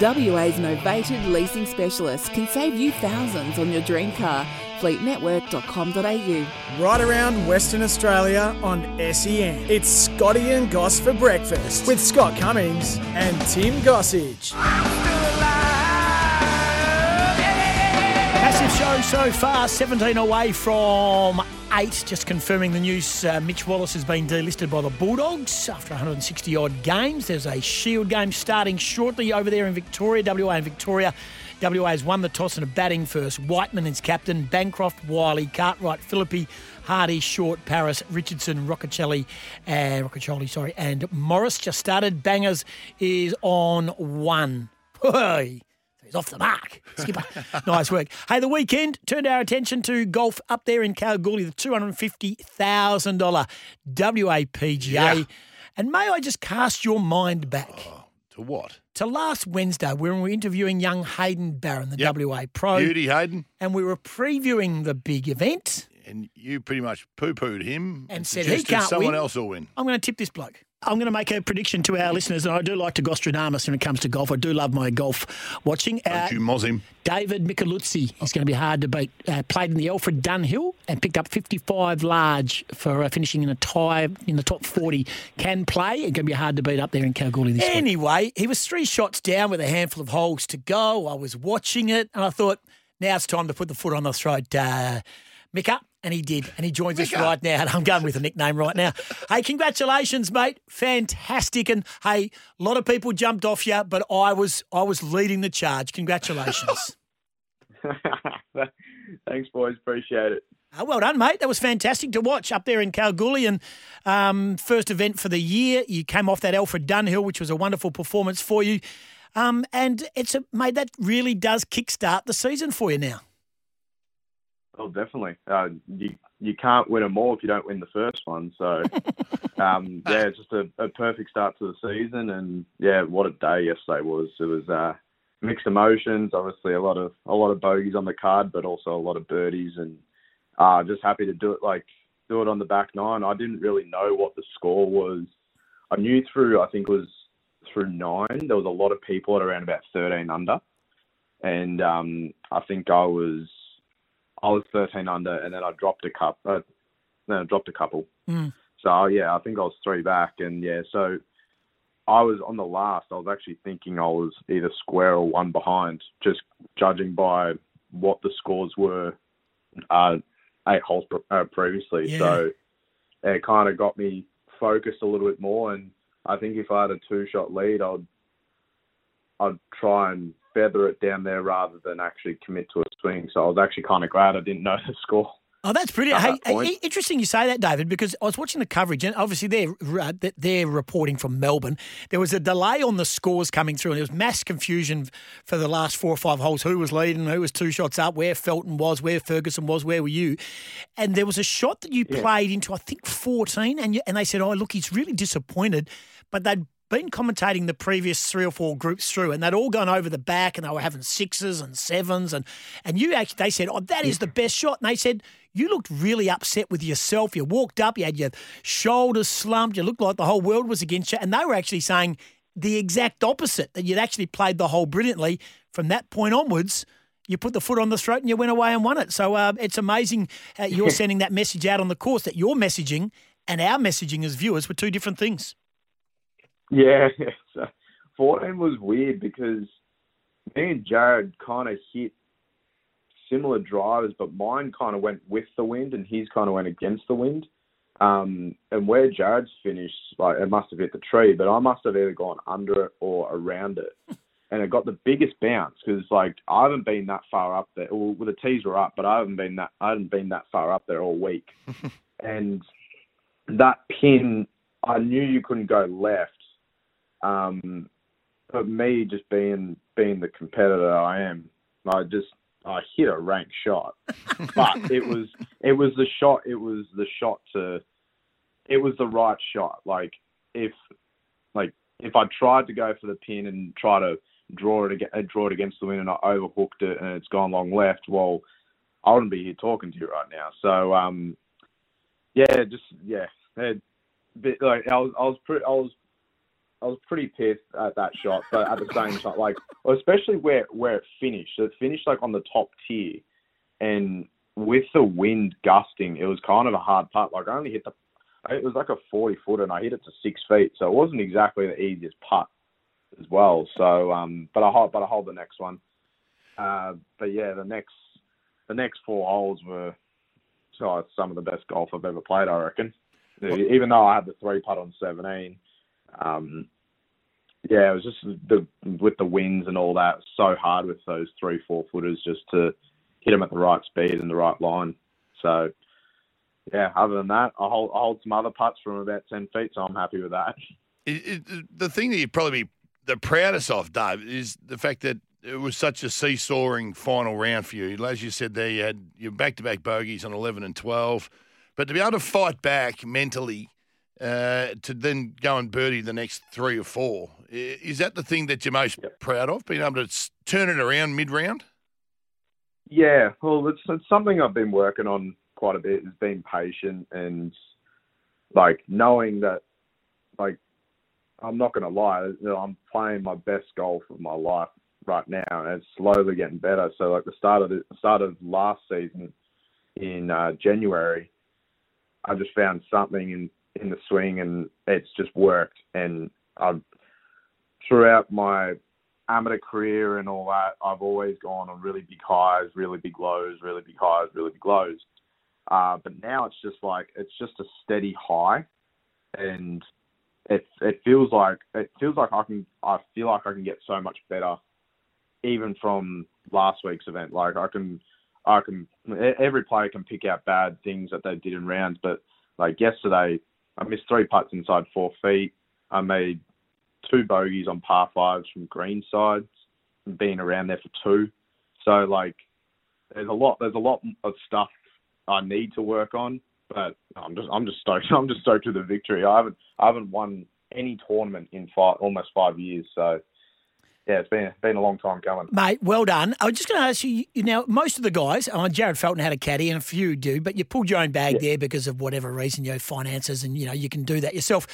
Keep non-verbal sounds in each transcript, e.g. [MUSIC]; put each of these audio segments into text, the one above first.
WA's novated leasing specialist can save you thousands on your dream car. Fleetnetwork.com.au. Right around Western Australia on SEN. It's Scotty and Goss for breakfast with Scott Cummings and Tim Gossage. Massive show so far, 17 away from 8. Just confirming the news uh, Mitch Wallis has been delisted by the Bulldogs after 160 odd games. There's a Shield game starting shortly over there in Victoria, WA and Victoria. WA has won the toss and are batting first. Whiteman is captain, Bancroft, Wyllie, Cartwright, Philippe, Hardy, Short, Paris, Richardson, Roccacelli, Rocchiccioli, sorry, and Morris just started. Bangers is on one. [LAUGHS] he's off the mark. Skipper, [LAUGHS] nice work. Hey, the weekend turned our attention to golf up there in Kalgoorlie, the two hundred fifty thousand dollar WAPGA. Yeah. And may I just cast your mind back? Oh, to what? to last Wednesday when we were interviewing young Hayden Barron, the Yep. WA pro, Beauty Hayden, and we were previewing the big event. and you pretty much poo-pooed him And said he can't someone win. else will win. I'm going to tip this bloke. I'm going to make a prediction to our listeners, and I do like to Gostradamus when it comes to golf. I do love my golf watching. Uh, Don't you moz him? David Micheluzzi is going to be hard to beat. Uh, played in the Alfred Dunhill and picked up 55 large for uh, finishing in a tie in the top 40. Can play. It's going to be hard to beat up there in Kalgoorlie this week. Anyway, he was three shots down with a handful of holes to go. I was watching it and I thought, now it's time to put the foot on the throat. Uh, Mika, and he did, and he joins us right now. And [LAUGHS] I'm going with a nickname right now. hey, congratulations, mate! Fantastic, and hey, a lot of people jumped off you, but I was I was leading the charge. Congratulations! [LAUGHS] Thanks, boys. Appreciate it. Uh, well done, mate. That was fantastic to watch up there in Kalgoorlie. And um, first event for the year. You came off that Alfred Dunhill, which was a wonderful performance for you. Um, and it's a mate that really does kickstart the season for you now. Oh, definitely. Uh, you you can't win them all if you don't win the first one. So, [LAUGHS] um, yeah, it's just a, a perfect start to the season, and yeah, what a day yesterday was. It was uh, mixed emotions. Obviously, a lot of a lot of bogeys on the card, but also a lot of birdies, and uh, just happy to do it like do it on the back nine. I didn't really know what the score was. I knew through I think it was through nine. There was a lot of people at around about thirteen under, and um, I think I was I was 13 under, and then I dropped a cup. Uh, then I dropped a couple. Mm. So yeah, I think I was three back, and yeah, so I was on the last. I was actually thinking I was either square or one behind, just judging by what the scores were uh, eight holes pre- uh, previously. Yeah. So it kind of got me focused a little bit more, and I think if I had a two-shot lead, I'd I'd try and feather it down there rather than actually commit to a swing. So I was actually kind of glad I didn't know the score. Oh, that's. At Hey, that interesting you say that, David, because I was watching the coverage, and obviously they're uh, they're reporting from Melbourne. There was a delay on the scores coming through, and there was mass confusion for the last four or five holes. Who was leading? Who was two shots up? Where Felton was? Where Ferguson was? Where were you? And there was a shot that you played into, I think, fourteen, and you, and they said, "Oh, look, he's really disappointed," but they'd been commentating the previous three or four groups through, and they'd all gone over the back, and they were having sixes and sevens, and and you actually they said, "Oh, that is the best shot," and they said. You looked really upset with yourself. You walked up, you had your shoulders slumped, you looked like the whole world was against you. And they were actually saying the exact opposite that you'd actually played the hole brilliantly. From that point onwards, you put the foot on the throat and you went away and won it. So uh, it's amazing uh, you're [LAUGHS] sending that message out on the course that your messaging and our messaging as viewers were two different things. Yeah, [LAUGHS] so 14 was weird because me and Jarryd kind of hit similar drivers, but mine kind of went with the wind and his kind of went against the wind. Um, and where Jarryd's finished, like it must have hit the tree, but I must have either gone under it or around it. [LAUGHS] And it got the biggest bounce because, like, I haven't been that far up there. Well, the tees were up, but I haven't been that. I haven't been that far up there all week. [LAUGHS] and that pin, I knew you couldn't go left. Um, but me just being being the competitor I am, I just I hit a rank shot. [LAUGHS] but it was it was the shot. It was the shot to. It was the right shot. Like if like if I tried to go for the pin and try to draw it against, draw it against the wind and I overhooked it and it's gone long left, well, I wouldn't be here talking to you right now. So um, yeah, just yeah, bit, like I was I was pretty I was I was pretty pissed at that shot, but at the same time, like especially where where it finished, it finished like on the top tier, and with the wind gusting, it was kind of a hard putt. Like I only hit the, it was like a forty footer, and I hit it to six feet, so it wasn't exactly the easiest putt as well. So, um, but I hold, but I hold the next one. Uh, but yeah, the next the next four holes were so some of the best golf I've ever played. I reckon. Even though I had the three putt on seventeen, um, yeah, it was just the with the winds and all that so hard with those three four footers just to hit them at the right speed and the right line. So yeah, other than that, I hold, I hold some other putts from about ten feet, so I'm happy with that. It, it, the thing that you'd probably be the proudest of, Dave, is the fact that it was such a seesawing final round for you. As you said there, you had your back-to-back bogeys on 11 and 12. But to be able to fight back mentally uh, to then go and birdie the next three or four, is that the thing that you're most yep. proud of, being able to turn it around mid-round? Yeah, well, it's, it's something I've been working on quite a bit, is being patient and, like, knowing that, like, I'm not going to lie, you know, I'm playing my best golf of my life right now, and it's slowly getting better. So, like the start of the start of last season in uh, January, I just found something in in the swing, and it's just worked. And I've throughout my amateur career and all that, I've always gone on really big highs, really big lows, really big highs, really big lows. Uh, but now it's just like it's just a steady high, and it it feels like it feels like I can I feel like I can get so much better, even from last week's event. Like I can I can every player can pick out bad things that they did in rounds, but like yesterday I missed three putts inside four feet. I made two bogeys on par fives from green sides, being around there for two. So like there's a lot there's a lot of stuff I need to work on, but I'm just I'm just stoked. [LAUGHS] I'm just stoked with the victory. I haven't I haven't won any tournament in five almost five years. So yeah, it's been been a long time coming, mate. Well done. I was just going to ask you. You know, most of the guys, uh, Jarryd Felton had a caddy, and a few do, but you pulled your own bag yeah. there because of whatever reason, your finances, and you know you can do that yourself.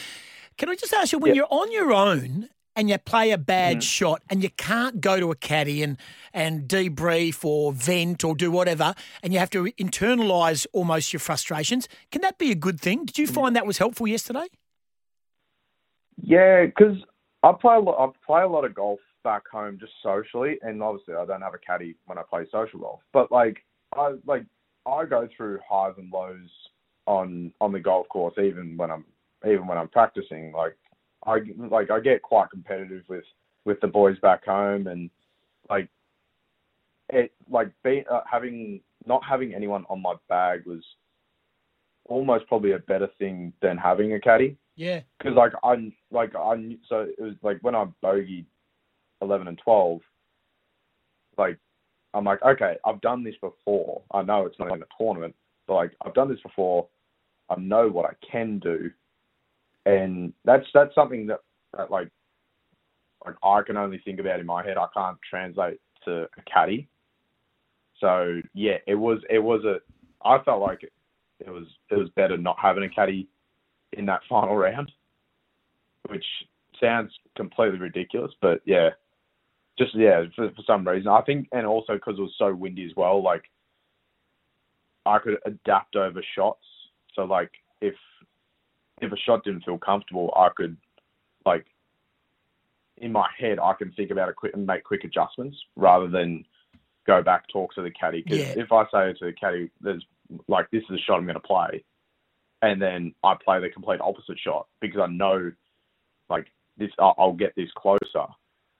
Can I just ask you, when yeah. you're on your own and you play a bad mm. shot and you can't go to a caddy and, and debrief or vent or do whatever, and you have to internalise almost your frustrations, can that be a good thing? Did you mm. find that was helpful yesterday? Yeah, because I play a lot. I play a lot of golf back home just socially, and obviously I don't have a caddy when I play social golf. But like I like I go through highs and lows on on the golf course, even when I'm even when I'm practicing. Like I like I get quite competitive with with the boys back home, and like it like be, uh, having not having anyone on my bag was almost probably a better thing than having a caddy. Yeah. Because like I like I so it was like when I bogeyed eleven and twelve, like I'm like okay I've done this before. I know it's not in a tournament, but like I've done this before. I know what I can do and that's that's something that, that like like I can only think about in my head. I can't translate to a caddy. So yeah, it was it was a. I felt like it, it was it was better not having a caddy in that [LAUGHS] final round, which sounds completely ridiculous, but yeah, just yeah for, for some reason I think, and also because it was so windy as well, like I could adapt over shots. So like if if a shot didn't feel comfortable, I could like in my head I can think about it quick and make quick adjustments rather than go back talk to the caddy. Because yeah. if I say to the caddy, "There's like this is a shot I'm going to play," and then I play the complete opposite shot because I know, like this, I'll, I'll get this closer.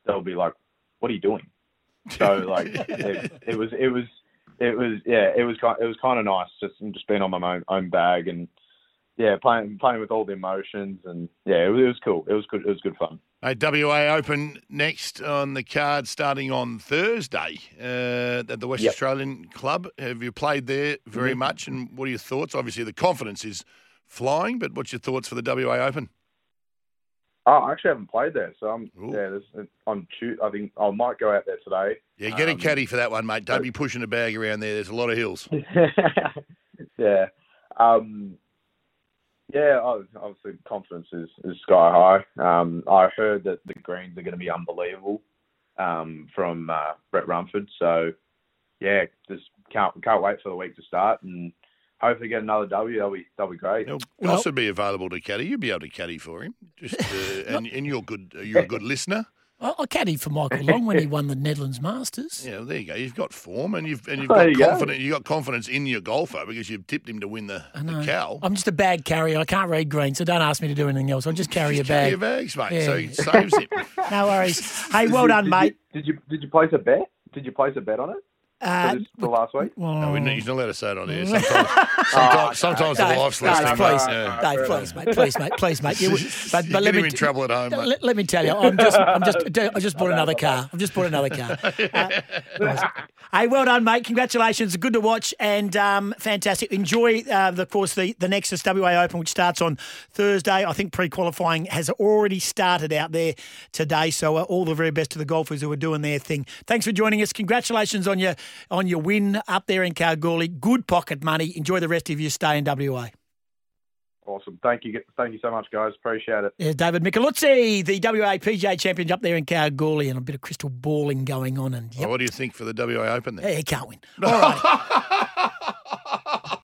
They'll be like, "What are you doing?" [LAUGHS] So like, it, it was, it was, it was, yeah, it was, it was kind of nice just just being on my own, own bag and yeah, playing playing with all the emotions and yeah, it was, it was cool. It was good. It was good fun. Hey, WA Open next on the card starting on Thursday uh, at the West Yep. Australian Club. Have you played there very Mm-hmm. much? And what are your thoughts? Obviously, the confidence is flying, but what's your thoughts for the WA Open? Oh, I actually haven't played there, so I'm Ooh. yeah. There's, on Tu I think I might go out there today. Yeah, get a Um, caddy for that one, mate. Don't be pushing a bag around there. There's a lot of hills. [LAUGHS] yeah. Um, yeah, ob- obviously confidence is, is sky high. Um, I heard that the greens are going to be unbelievable um, from uh, Brett Rumford. So, yeah, just can't can't wait for the week to start and hopefully get another W. That'll be that'll be great. He'll Well- also be available to caddy. You'll be able to caddy for him. Just uh, [LAUGHS] and, and you're good. You're a good listener. I, I caddied for Michael Long when he won the Netherlands Masters. Yeah, well, there you go. You've got form, and you've and you've got you go. confidence. You got confidence in your golfer because you've tipped him to win the, I know. the cow. I'm just a bag carrier. I can't read green, so don't ask me to do anything else. I'll just carry a Just carry bag. your bags, mate. Yeah. So it saves him. [LAUGHS] No worries. Hey, well done, did mate. You, did you did you place a bet? Did you place a bet on it Uh, for, last week? well, No, we're not, he's not allowed to say it on here. [LAUGHS] Sometimes, sometimes, sometimes the Dave, life's Dave, listening. please, mate. Yeah. Dave, please, mate, please, mate, please, mate. You, [LAUGHS] but, but let me in trouble at home. Let, let me tell you, I'm just, I'm just, I just bought another car. I've just bought another car. [LAUGHS] Uh, hey, well done, mate. Congratulations. Good to watch and um, fantastic. Enjoy, uh, the, of course, the, the Nexus WA Open, which starts on Thursday. I think pre qualifying has already started out there today. So uh, all the very best to the golfers who are doing their thing. Thanks for joining us. Congratulations on your on your win up there in Kalgoorlie. Good pocket money. Enjoy the rest of your stay in WA. Awesome. Thank you. Thank you so much, guys. Appreciate it. There's David Micheluzzi, the WA PGA champion up there in Kalgoorlie, and a bit of crystal balling going on. And Well, yep, what do you think for the WA Open then? yeah, he can't win. [LAUGHS] All right. [LAUGHS]